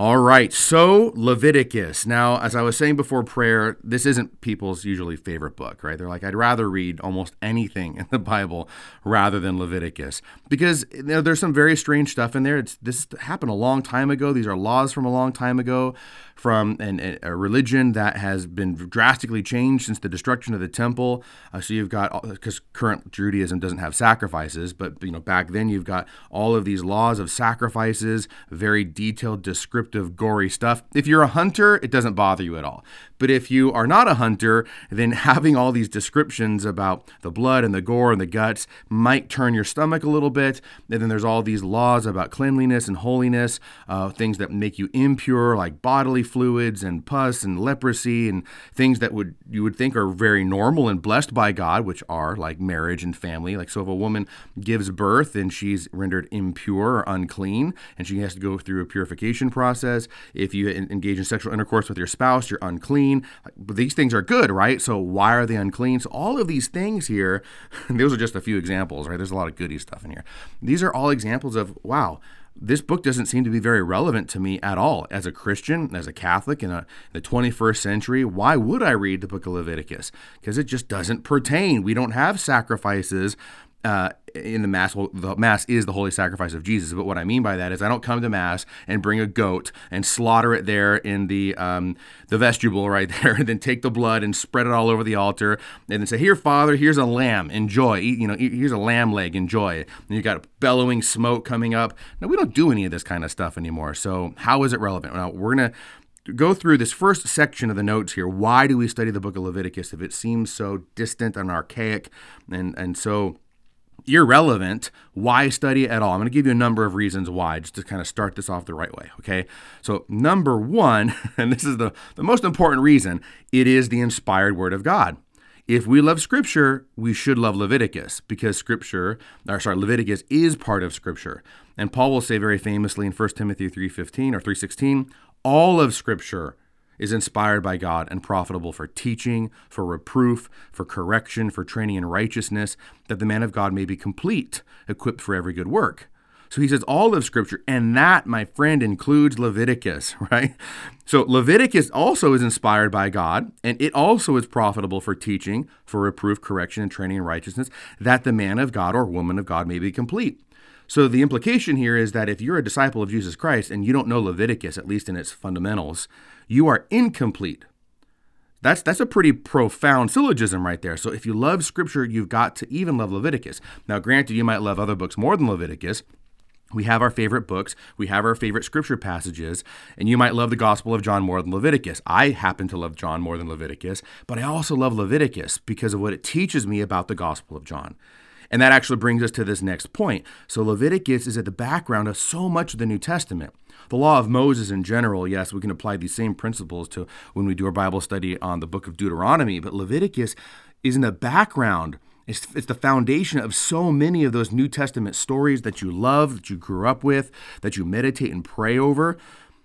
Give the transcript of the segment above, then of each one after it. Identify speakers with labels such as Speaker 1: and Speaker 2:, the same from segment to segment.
Speaker 1: All right, so Leviticus. Now, as I was saying before prayer, this isn't people's usually favorite book, right? They're like, I'd rather read almost anything in the Bible rather than Leviticus because you know, there's some very strange stuff in there. It's this happened a long time ago. These are laws from a long time ago from an, a religion that has been drastically changed since the destruction of the temple. Uh, so you've got because current Judaism doesn't have sacrifices, but you know back then you've got all of these laws of sacrifices, very detailed, descriptive, gory stuff. If you're a hunter, it doesn't bother you at all. But if you are not a hunter, then having all these descriptions about the blood and the gore and the guts might turn your stomach a little bit. And then there's all these laws about cleanliness and holiness, uh, things that make you impure, like bodily fluids and pus and leprosy and things that would you would think are very normal and blessed by God, which are like marriage and family. Like so if a woman gives birth and she's rendered impure or unclean and she has to go through a purification process, if you engage in sexual intercourse with your spouse, you're unclean. But these things are good, right? So why are they unclean? So all of these things here, those are just a few examples, right? There's a lot of goody stuff in here. These are all examples of wow, this book doesn't seem to be very relevant to me at all as a Christian, as a Catholic in, a, in the 21st century. Why would I read the book of Leviticus? Because it just doesn't pertain. We don't have sacrifices uh, in the mass, the mass is the holy sacrifice of Jesus. But what I mean by that is I don't come to mass and bring a goat and slaughter it there in the um, the vestibule right there, and then take the blood and spread it all over the altar, and then say, "Here, Father, here's a lamb, enjoy. Eat, you know, here's a lamb leg, enjoy." And you got bellowing smoke coming up. now we don't do any of this kind of stuff anymore. So how is it relevant? Now we're gonna go through this first section of the notes here. Why do we study the book of Leviticus if it seems so distant and archaic and and so irrelevant, why study at all? I'm going to give you a number of reasons why, just to kind of start this off the right way. Okay. So, number one, and this is the, the most important reason, it is the inspired word of God. If we love Scripture, we should love Leviticus because Scripture, or sorry, Leviticus is part of Scripture. And Paul will say very famously in 1 Timothy 3.15 or 3.16, all of Scripture is inspired by God and profitable for teaching, for reproof, for correction, for training in righteousness, that the man of God may be complete, equipped for every good work. So he says all of Scripture, and that, my friend, includes Leviticus, right? So Leviticus also is inspired by God, and it also is profitable for teaching, for reproof, correction, and training in righteousness, that the man of God or woman of God may be complete. So the implication here is that if you're a disciple of Jesus Christ and you don't know Leviticus, at least in its fundamentals, you are incomplete. That's that's a pretty profound syllogism right there. So if you love scripture, you've got to even love Leviticus. Now, granted, you might love other books more than Leviticus. We have our favorite books, we have our favorite scripture passages, and you might love the Gospel of John more than Leviticus. I happen to love John more than Leviticus, but I also love Leviticus because of what it teaches me about the Gospel of John. And that actually brings us to this next point. So Leviticus is at the background of so much of the New Testament. The law of Moses in general, yes, we can apply these same principles to when we do our Bible study on the book of Deuteronomy, but Leviticus is in the background. It's, it's the foundation of so many of those New Testament stories that you love, that you grew up with, that you meditate and pray over.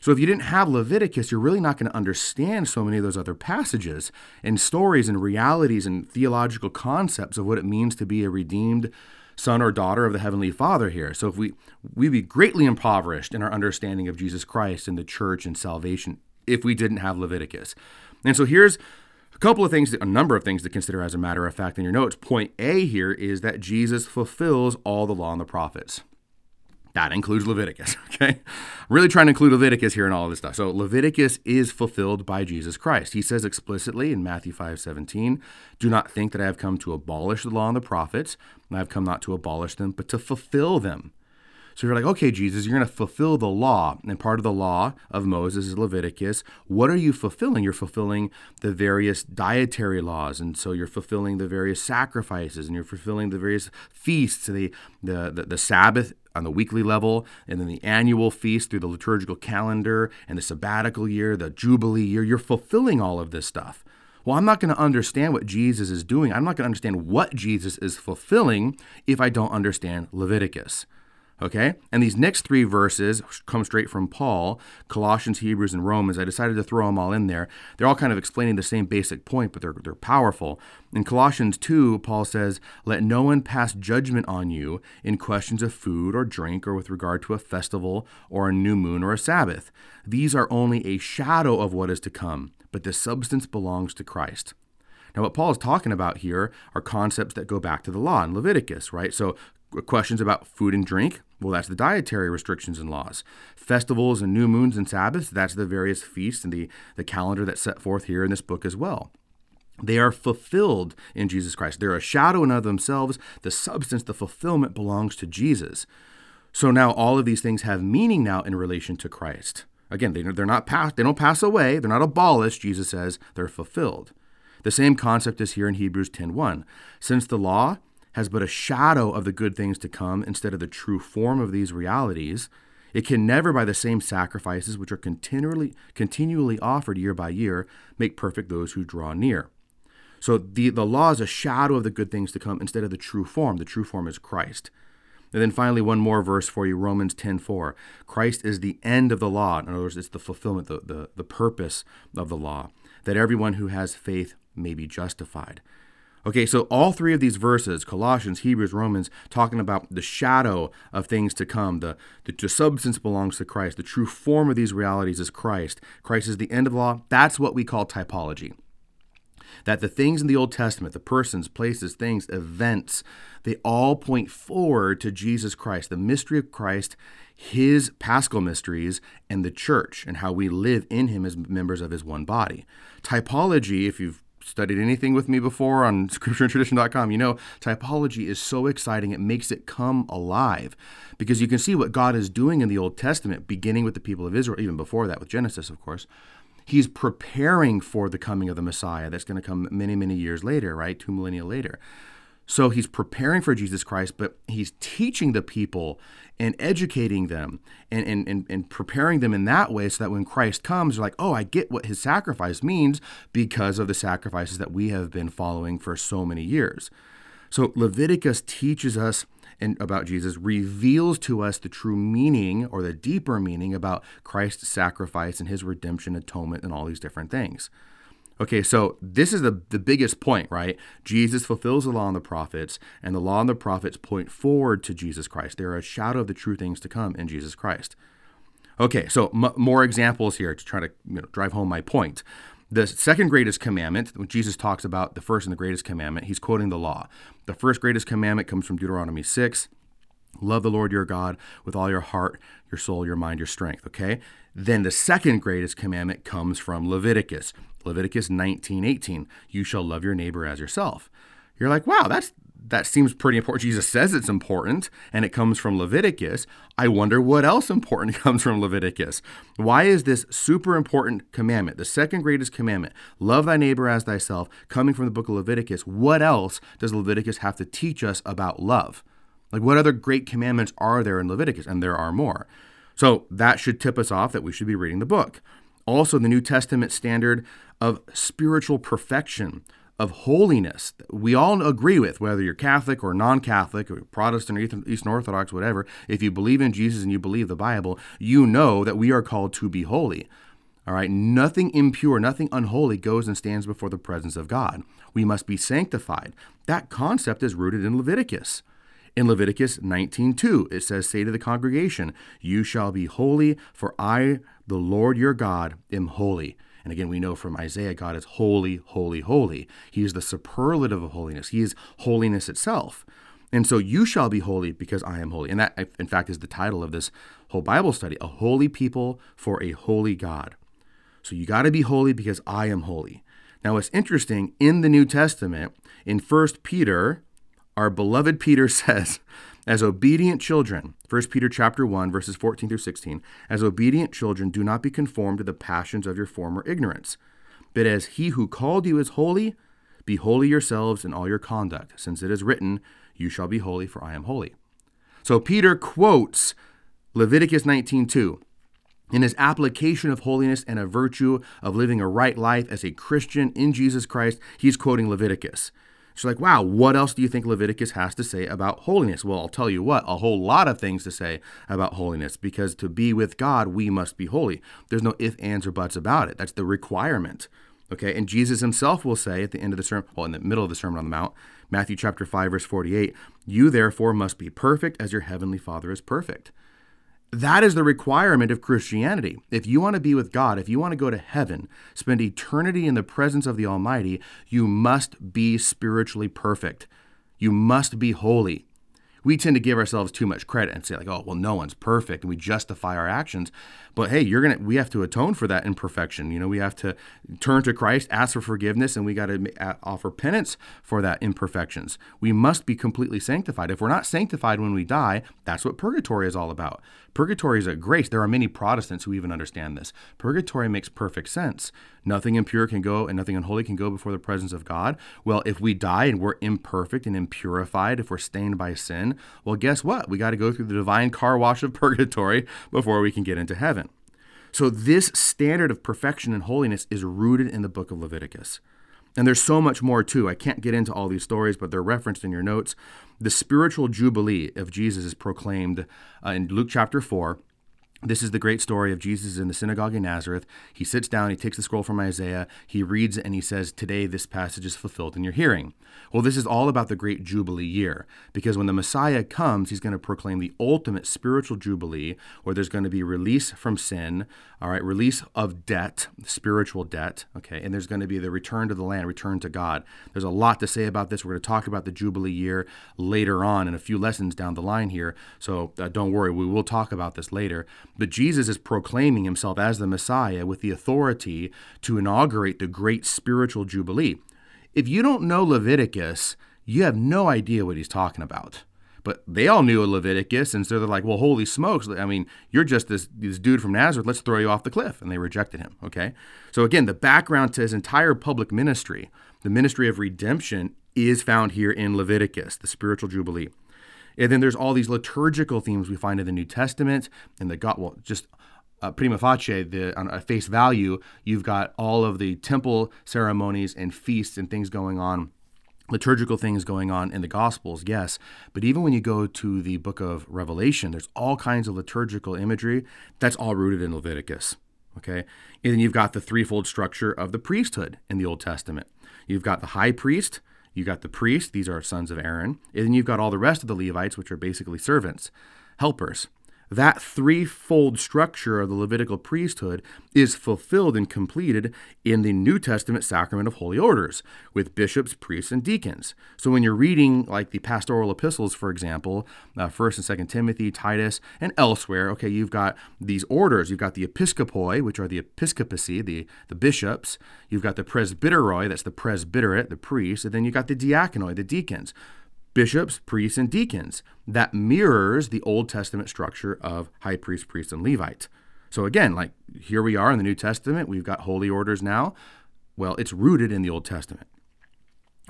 Speaker 1: So if you didn't have Leviticus, you're really not going to understand so many of those other passages and stories and realities and theological concepts of what it means to be a redeemed son or daughter of the heavenly Father here. So if we we'd be greatly impoverished in our understanding of Jesus Christ and the church and salvation if we didn't have Leviticus. And so here's a couple of things, a number of things to consider as a matter of fact in your notes. Point A here is that Jesus fulfills all the law and the prophets. That includes Leviticus, okay? I'm really trying to include Leviticus here and all of this stuff. So Leviticus is fulfilled by Jesus Christ. He says explicitly in Matthew 5 17, Do not think that I have come to abolish the law and the prophets. I have come not to abolish them, but to fulfill them. So you're like, okay, Jesus, you're going to fulfill the law. And part of the law of Moses is Leviticus. What are you fulfilling? You're fulfilling the various dietary laws. And so you're fulfilling the various sacrifices and you're fulfilling the various feasts, the, the, the, the Sabbath on the weekly level, and then the annual feast through the liturgical calendar and the sabbatical year, the jubilee year. You're fulfilling all of this stuff. Well, I'm not going to understand what Jesus is doing. I'm not going to understand what Jesus is fulfilling if I don't understand Leviticus. Okay? And these next three verses come straight from Paul Colossians, Hebrews, and Romans. I decided to throw them all in there. They're all kind of explaining the same basic point, but they're, they're powerful. In Colossians 2, Paul says, Let no one pass judgment on you in questions of food or drink or with regard to a festival or a new moon or a Sabbath. These are only a shadow of what is to come, but the substance belongs to Christ. Now, what Paul is talking about here are concepts that go back to the law in Leviticus, right? So, uh, questions about food and drink, well, that's the dietary restrictions and laws. Festivals and new moons and Sabbaths, that's the various feasts and the, the calendar that's set forth here in this book as well. They are fulfilled in Jesus Christ. They're a shadow in of themselves. The substance, the fulfillment belongs to Jesus. So now all of these things have meaning now in relation to Christ. Again, they, they're not pass, they don't pass away. They're not abolished. Jesus says they're fulfilled. The same concept is here in Hebrews 10:1. Since the law has but a shadow of the good things to come instead of the true form of these realities, it can never, by the same sacrifices which are continually, continually offered year by year, make perfect those who draw near. So the, the law is a shadow of the good things to come instead of the true form. The true form is Christ. And then finally, one more verse for you Romans 10 4. Christ is the end of the law. In other words, it's the fulfillment, the, the, the purpose of the law, that everyone who has faith may be justified. Okay, so all three of these verses, Colossians, Hebrews, Romans, talking about the shadow of things to come, the, the, the, substance belongs to Christ, the true form of these realities is Christ. Christ is the end of law. That's what we call typology. That the things in the Old Testament, the persons, places, things, events, they all point forward to Jesus Christ, the mystery of Christ, his paschal mysteries, and the church, and how we live in him as members of his one body. Typology, if you've studied anything with me before on scriptureandtradition.com, you know typology is so exciting. It makes it come alive because you can see what God is doing in the Old Testament, beginning with the people of Israel, even before that with Genesis, of course. He's preparing for the coming of the Messiah that's going to come many, many years later, right? Two millennia later. So he's preparing for Jesus Christ, but he's teaching the people and educating them and, and, and, and, preparing them in that way so that when Christ comes, they're like, oh, I get what his sacrifice means because of the sacrifices that we have been following for so many years. So Leviticus teaches us and about Jesus reveals to us the true meaning or the deeper meaning about Christ's sacrifice and his redemption, atonement, and all these different things. Okay, so this is the, the biggest point, right? Jesus fulfills the law and the prophets, and the law and the prophets point forward to Jesus Christ. They're a shadow of the true things to come in Jesus Christ. Okay, so m- more examples here to try to you know, drive home my point. The second greatest commandment, when Jesus talks about the first and the greatest commandment, he's quoting the law. The first greatest commandment comes from Deuteronomy 6. Love the Lord your God with all your heart, your soul, your mind, your strength. Okay? Then the second greatest commandment comes from Leviticus. Leviticus 19:18. You shall love your neighbor as yourself. You're like, wow, that's that seems pretty important. Jesus says it's important and it comes from Leviticus. I wonder what else important comes from Leviticus. Why is this super important commandment, the second greatest commandment, love thy neighbor as thyself, coming from the book of Leviticus? What else does Leviticus have to teach us about love? Like, what other great commandments are there in Leviticus? And there are more. So that should tip us off that we should be reading the book. Also, the New Testament standard of spiritual perfection, of holiness, we all agree with, whether you're Catholic or non Catholic, or Protestant or Eastern Orthodox, whatever. If you believe in Jesus and you believe the Bible, you know that we are called to be holy. All right, nothing impure, nothing unholy goes and stands before the presence of God. We must be sanctified. That concept is rooted in Leviticus. In Leviticus 19:2, it says, "Say to the congregation, you shall be holy, for I, the Lord your God, am holy." And again, we know from Isaiah, God is holy, holy, holy. He is the superlative of holiness. He is holiness itself. And so you shall be holy because I am holy. And that, in fact, is the title of this whole Bible study A Holy People for a Holy God. So you got to be holy because I am holy. Now, what's interesting in the New Testament, in 1 Peter, our beloved Peter says, as obedient children, 1 Peter chapter 1 verses 14 through 16, as obedient children do not be conformed to the passions of your former ignorance, but as he who called you is holy, be holy yourselves in all your conduct, since it is written, you shall be holy for I am holy. So Peter quotes Leviticus 19:2 in his application of holiness and a virtue of living a right life as a Christian in Jesus Christ, he's quoting Leviticus. So, like, wow, what else do you think Leviticus has to say about holiness? Well, I'll tell you what, a whole lot of things to say about holiness because to be with God, we must be holy. There's no ifs, ands, or buts about it. That's the requirement. Okay, and Jesus himself will say at the end of the sermon, well, in the middle of the Sermon on the Mount, Matthew chapter 5, verse 48, you therefore must be perfect as your heavenly Father is perfect. That is the requirement of Christianity. If you want to be with God, if you want to go to heaven, spend eternity in the presence of the Almighty, you must be spiritually perfect. You must be holy. We tend to give ourselves too much credit and say like, "Oh, well, no one's perfect," and we justify our actions. But hey, you're gonna we have to atone for that imperfection. You know, we have to turn to Christ, ask for forgiveness, and we got to offer penance for that imperfections. We must be completely sanctified. If we're not sanctified when we die, that's what purgatory is all about. Purgatory is a grace. There are many Protestants who even understand this. Purgatory makes perfect sense. Nothing impure can go and nothing unholy can go before the presence of God. Well, if we die and we're imperfect and impurified, if we're stained by sin, well, guess what? We got to go through the divine car wash of purgatory before we can get into heaven. So, this standard of perfection and holiness is rooted in the book of Leviticus. And there's so much more too. I can't get into all these stories, but they're referenced in your notes. The spiritual jubilee of Jesus is proclaimed uh, in Luke chapter 4. This is the great story of Jesus in the synagogue in Nazareth. He sits down, he takes the scroll from Isaiah, he reads and he says, Today this passage is fulfilled in your hearing. Well, this is all about the great Jubilee year, because when the Messiah comes, he's going to proclaim the ultimate spiritual Jubilee, where there's going to be release from sin, all right, release of debt, spiritual debt, okay, and there's going to be the return to the land, return to God. There's a lot to say about this. We're going to talk about the Jubilee year later on in a few lessons down the line here, so uh, don't worry, we will talk about this later. But Jesus is proclaiming himself as the Messiah with the authority to inaugurate the great spiritual Jubilee. If you don't know Leviticus, you have no idea what he's talking about. But they all knew Leviticus, and so they're like, well, holy smokes. I mean, you're just this, this dude from Nazareth. Let's throw you off the cliff. And they rejected him. Okay. So, again, the background to his entire public ministry, the ministry of redemption, is found here in Leviticus, the spiritual jubilee. And then there's all these liturgical themes we find in the New Testament and the God, well, just uh, prima facie, the, on a face value, you've got all of the temple ceremonies and feasts and things going on, liturgical things going on in the Gospels, yes. But even when you go to the book of Revelation, there's all kinds of liturgical imagery that's all rooted in Leviticus. Okay. And then you've got the threefold structure of the priesthood in the Old Testament. You've got the high priest, you've got the priest, these are sons of Aaron, and then you've got all the rest of the Levites, which are basically servants, helpers. That threefold structure of the Levitical priesthood is fulfilled and completed in the New Testament sacrament of holy orders with bishops, priests, and deacons. So when you're reading like the pastoral epistles, for example, uh, 1st and 2nd Timothy, Titus, and elsewhere, okay, you've got these orders. You've got the episcopoi, which are the episcopacy, the, the bishops. You've got the presbyteroi, that's the presbyterate, the priests. And then you've got the diaconoi, the deacons bishops, priests, and deacons. That mirrors the Old Testament structure of high priest, priest, and Levite. So again, like here we are in the New Testament, we've got holy orders now. Well, it's rooted in the Old Testament.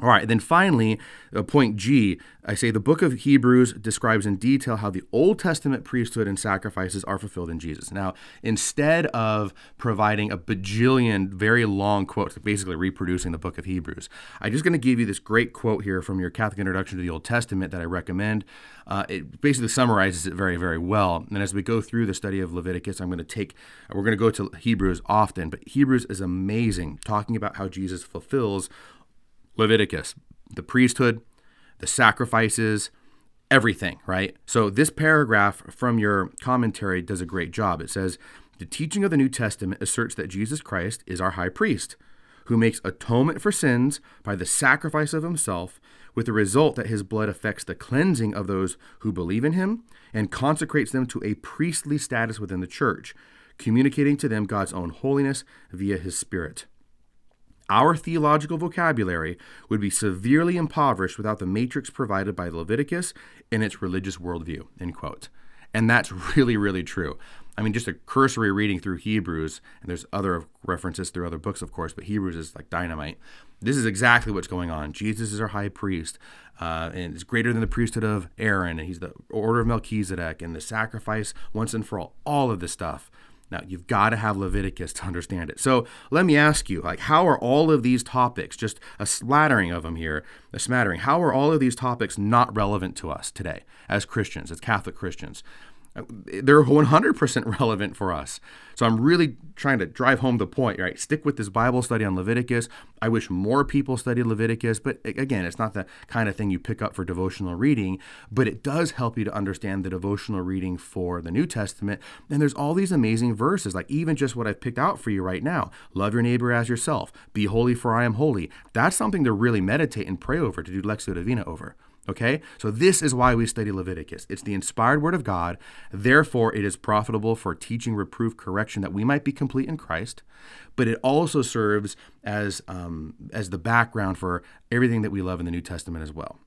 Speaker 1: All right, then finally, uh, point G, I say the book of Hebrews describes in detail how the Old Testament priesthood and sacrifices are fulfilled in Jesus. Now, instead of providing a bajillion very long quotes, basically reproducing the book of Hebrews, I'm just going to give you this great quote here from your Catholic Introduction to the Old Testament that I recommend. Uh, it basically summarizes it very, very well. And as we go through the study of Leviticus, I'm going to take, we're going to go to Hebrews often, but Hebrews is amazing, talking about how Jesus fulfills Leviticus, the priesthood, the sacrifices, everything, right? So this paragraph from your commentary does a great job. It says, The teaching of the New Testament asserts that Jesus Christ is our high priest, who makes atonement for sins by the sacrifice of himself, with the result that his blood affects the cleansing of those who believe in him and consecrates them to a priestly status within the church, communicating to them God's own holiness via his Spirit. Our theological vocabulary would be severely impoverished without the matrix provided by Leviticus and its religious worldview. End quote. And that's really, really true. I mean, just a cursory reading through Hebrews, and there's other references through other books, of course, but Hebrews is like dynamite. This is exactly what's going on. Jesus is our high priest, uh, and is greater than the priesthood of Aaron, and he's the order of Melchizedek, and the sacrifice once and for all. All of this stuff Now, you've got to have Leviticus to understand it. So let me ask you, like, how are all of these topics, just a smattering of them here, a smattering, how are all of these topics not relevant to us today as Christians, as Catholic Christians? They're 100% relevant for us. So I'm really trying to drive home the point, right? Stick with this Bible study on Leviticus. I wish more people studied Leviticus, but again, it's not the kind of thing you pick up for devotional reading, but it does help you to understand the devotional reading for the New Testament. And there's all these amazing verses, like even just what I've picked out for you right now love your neighbor as yourself, be holy, for I am holy. That's something to really meditate and pray over, to do Lectio Divina over. Okay? So this is why we study Leviticus. It's the inspired word of God. Therefore, it is profitable for teaching, reproof, correction, that we might be complete in Christ. But it also serves as um, as the background for everything that we love in the New Testament as well.